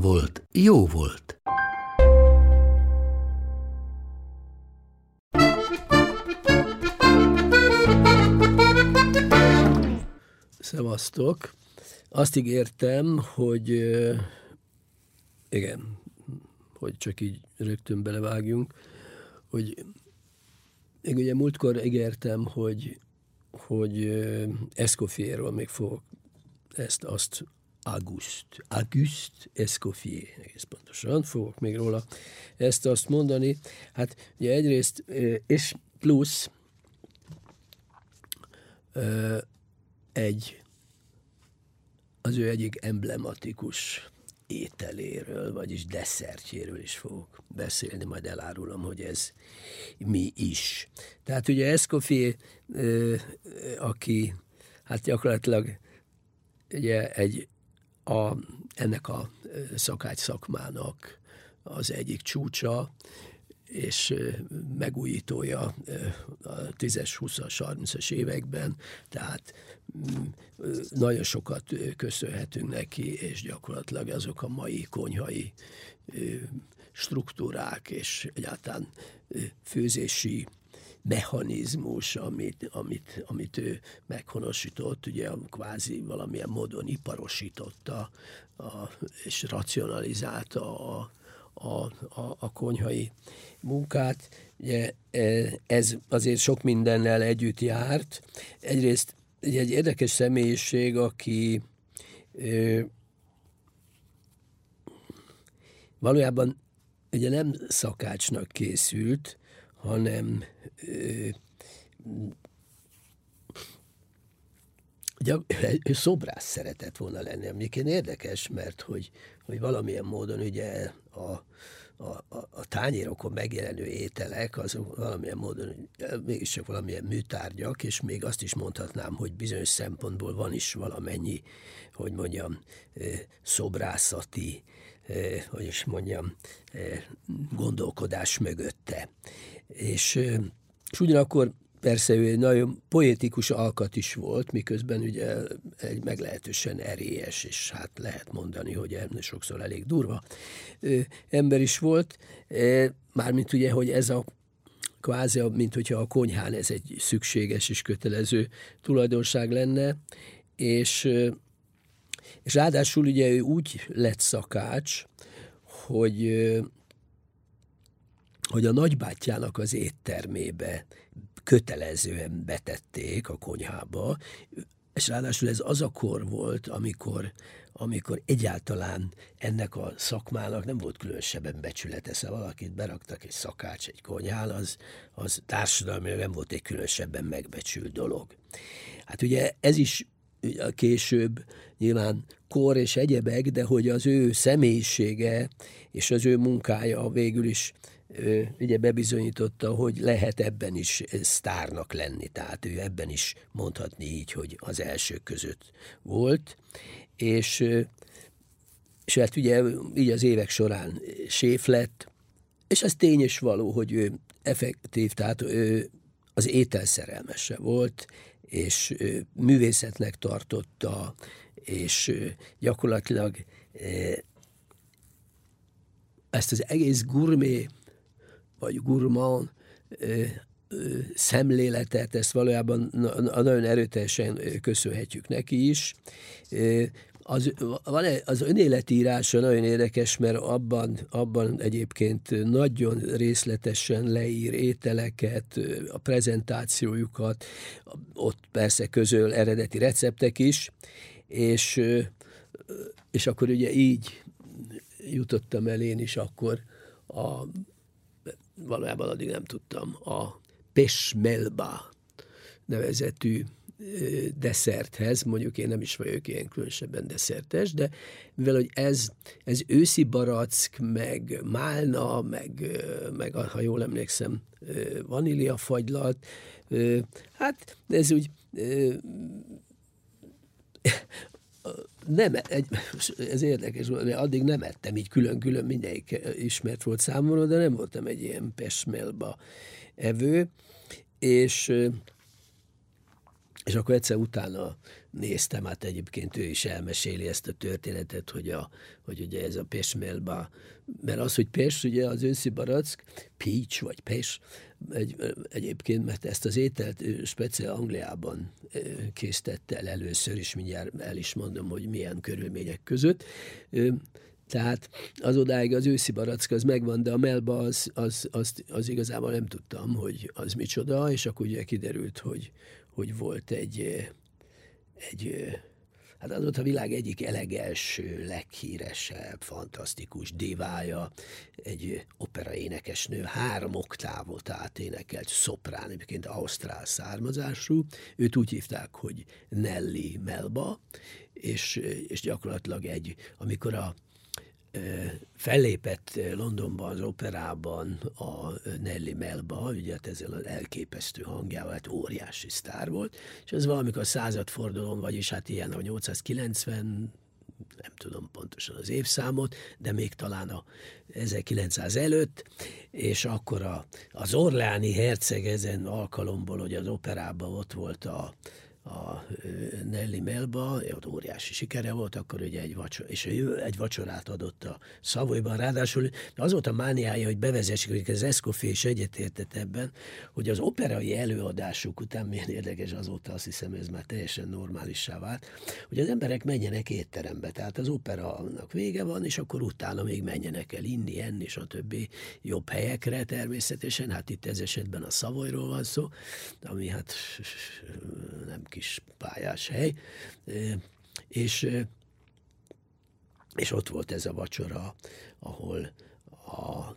volt, jó volt. Szevasztok! Azt ígértem, hogy igen, hogy csak így rögtön belevágjunk, hogy még ugye múltkor ígértem, hogy, hogy Escoffierről még fogok ezt, azt August, August Escoffier, egész pontosan, fogok még róla ezt azt mondani. Hát ugye egyrészt, és plusz egy az ő egyik emblematikus ételéről, vagyis desszertjéről is fogok beszélni, majd elárulom, hogy ez mi is. Tehát ugye Escoffier, aki hát gyakorlatilag ugye egy a, ennek a szakács szakmának az egyik csúcsa, és megújítója a 10-es, 20-as, 30-as években, tehát mm, nagyon sokat köszönhetünk neki, és gyakorlatilag azok a mai konyhai struktúrák, és egyáltalán főzési mechanizmus, amit, amit, amit ő meghonosított, ugye kvázi valamilyen módon iparosította a, és racionalizálta a, a, a, a konyhai munkát. Ugye e, ez azért sok mindennel együtt járt. Egyrészt egy érdekes személyiség, aki ö, valójában ugye nem szakácsnak készült, hanem ö, ő szobrász szeretett volna lenni, amikén érdekes, mert hogy, hogy valamilyen módon ugye a, a, a, a tányérokon megjelenő ételek, azok valamilyen módon mégiscsak valamilyen műtárgyak, és még azt is mondhatnám, hogy bizonyos szempontból van is valamennyi, hogy mondjam, szobrászati, hogy is mondjam, gondolkodás mögötte. És, és ugyanakkor persze ő egy nagyon poétikus alkat is volt, miközben ugye egy meglehetősen erélyes, és hát lehet mondani, hogy sokszor elég durva ember is volt, mármint ugye, hogy ez a kvázi, mint hogyha a konyhán ez egy szükséges és kötelező tulajdonság lenne, és, és ráadásul ugye ő úgy lett szakács, hogy hogy a nagybátyjának az éttermébe kötelezően betették a konyhába, és ráadásul ez az a kor volt, amikor, amikor egyáltalán ennek a szakmának nem volt különösebben becsülete, szóval valakit beraktak egy szakács egy konyhán, az, az társadalmi nem volt egy különösebben megbecsült dolog. Hát ugye ez is később nyilván kor és egyebek, de hogy az ő személyisége és az ő munkája végül is ugye bebizonyította, hogy lehet ebben is sztárnak lenni, tehát ő ebben is mondhatni így, hogy az elsők között volt, és, és hát ugye így az évek során séf lett, és az tény és való, hogy ő effektív, tehát ő az ételszerelmese volt, és művészetnek tartotta, és gyakorlatilag ezt az egész gurmé vagy gurmán szemléletet, ezt valójában nagyon erőteljesen köszönhetjük neki is. Az, van az önéletírása nagyon érdekes, mert abban, abban egyébként nagyon részletesen leír ételeket, a prezentációjukat, ott persze közöl eredeti receptek is, és, és akkor ugye így jutottam el én is akkor a valójában addig nem tudtam, a Pesmelba nevezetű desszerthez, mondjuk én nem is vagyok ilyen különösebben desszertes, de mivel hogy ez, ez őszi barack, meg málna, meg, meg ha jól emlékszem, vaníliafagylalt, hát ez úgy nem, egy, ez érdekes volt, addig nem ettem így külön-külön, mindegyik ismert volt számomra, de nem voltam egy ilyen pesmelba evő, és és akkor egyszer utána néztem, hát egyébként ő is elmeséli ezt a történetet, hogy, a, hogy ugye ez a pesmelba, mert az, hogy pes, ugye az őszi barack, peach vagy pes, egy, egyébként, mert ezt az ételt speciál Angliában készítette el először, és mindjárt el is mondom, hogy milyen körülmények között. Tehát az odáig az őszi barack az megvan, de a melba az, az, az, az igazából nem tudtam, hogy az micsoda, és akkor ugye kiderült, hogy, hogy volt egy, egy hát az volt a világ egyik elegelső, leghíresebb, fantasztikus divája, egy operaénekesnő, három oktávot áténekelt, szoprán, egyébként ausztrál származású, őt úgy hívták, hogy Nelly Melba, és, és gyakorlatilag egy, amikor a fellépett Londonban az operában a Nelly Melba, ugye hát ezzel az elképesztő hangjával, hát óriási sztár volt, és ez valamikor a századfordulón, vagyis hát ilyen a 890 nem tudom pontosan az évszámot, de még talán a 1900 előtt, és akkor a, az Orleáni herceg ezen alkalomból, hogy az operában ott volt a, a Nelly Melba, ott óriási sikere volt, akkor ugye egy vacsor, és ő egy vacsorát adott a Szavolyban, ráadásul az volt a mániája, hogy bevezessék, hogy az Escoffier is egyetértett ebben, hogy az operai előadásuk után, milyen érdekes azóta, azt hiszem ez már teljesen normálissá vált, hogy az emberek menjenek étterembe, tehát az operanak vége van, és akkor utána még menjenek el inni, enni, többi jobb helyekre természetesen, hát itt ez esetben a Szavolyról van szó, ami hát nem kis pályás hely, és, és ott volt ez a vacsora, ahol a,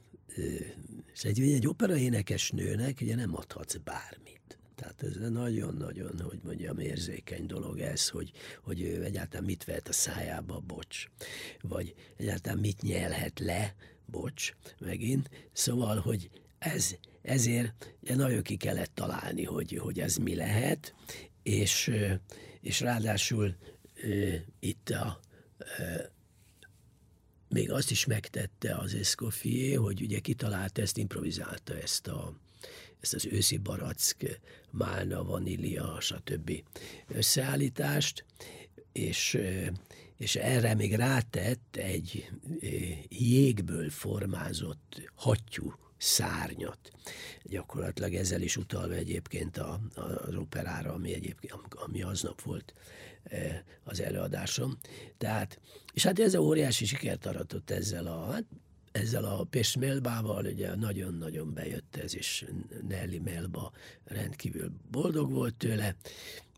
egy, egy opera énekes nőnek ugye nem adhatsz bármit. Tehát ez nagyon-nagyon, hogy mondjam, érzékeny dolog ez, hogy, hogy ő egyáltalán mit vehet a szájába, bocs, vagy egyáltalán mit nyelhet le, bocs, megint. Szóval, hogy ez, ezért nagyon ki kellett találni, hogy, hogy ez mi lehet, és, és ráadásul itt a, még azt is megtette az Escoffier, hogy ugye kitalálta ezt, improvizálta ezt, a, ezt az őszi barack, málna, vanília, stb. összeállítást, és, és erre még rátett egy jégből formázott hattyú szárnyat. Gyakorlatilag ezzel is utalva egyébként a, a, az operára, ami egyébként ami aznap volt e, az előadásom. Tehát, és hát ez a óriási sikert aratott ezzel a, hát ezzel a Pest Melbával, ugye nagyon-nagyon bejött ez, és Nelly Melba rendkívül boldog volt tőle,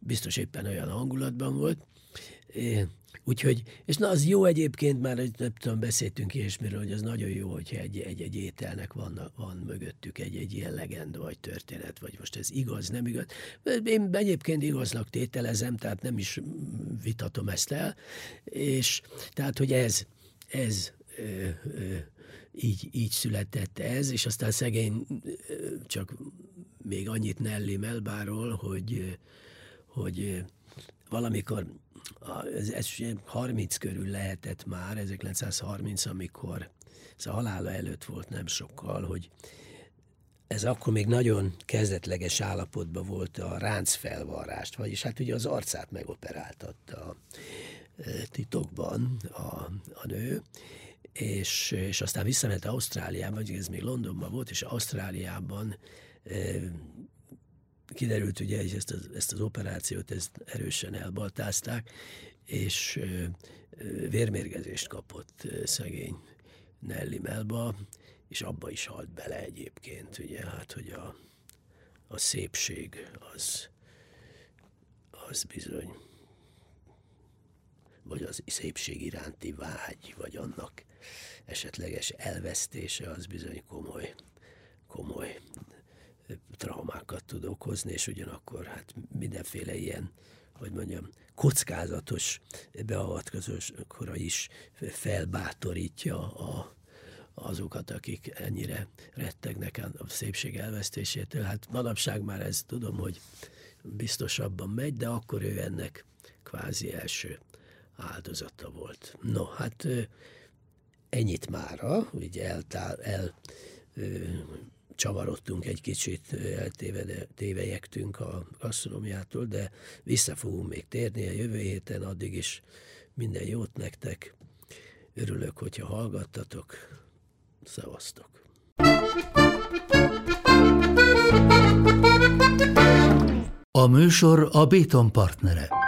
biztos éppen olyan hangulatban volt, Úgyhogy, és na az jó egyébként, már nem tudom, beszéltünk ilyesmiről, hogy az nagyon jó, hogyha egy, egy, egy ételnek van, van mögöttük egy, egy ilyen legenda vagy történet, vagy most ez igaz, nem igaz. Én egyébként igaznak tételezem, tehát nem is vitatom ezt el, és tehát, hogy ez, ez ö, ö, így, így született ez, és aztán szegény csak még annyit Nelly Melbáról, hogy, hogy valamikor ez, ez 30 körül lehetett már, 1930, amikor ez a halála előtt volt nem sokkal, hogy ez akkor még nagyon kezdetleges állapotban volt a ráncfelvarrást, vagyis hát ugye az arcát megoperáltatta titokban a, a nő, és, és aztán visszament Ausztráliába, vagy ez még Londonban volt, és Ausztráliában kiderült ugye, hogy ezt az, ezt az operációt ezt erősen elbaltázták, és vérmérgezést kapott szegény Nelly Melba, és abba is halt bele egyébként, ugye, hát, hogy a, a szépség az, az bizony, vagy az szépség iránti vágy, vagy annak esetleges elvesztése, az bizony komoly, komoly traumákat tud okozni, és ugyanakkor hát mindenféle ilyen, hogy mondjam, kockázatos beavatkozókra is felbátorítja a, azokat, akik ennyire rettegnek a szépség elvesztésétől. Hát manapság már ez tudom, hogy biztosabban megy, de akkor ő ennek kvázi első áldozata volt. No, hát ennyit mára, ugye eltál, el csavarodtunk egy kicsit, eltévejektünk a gasztronómiától, de vissza fogunk még térni a jövő héten, addig is minden jót nektek. Örülök, hogyha hallgattatok. Szevasztok! A műsor a Béton partnere.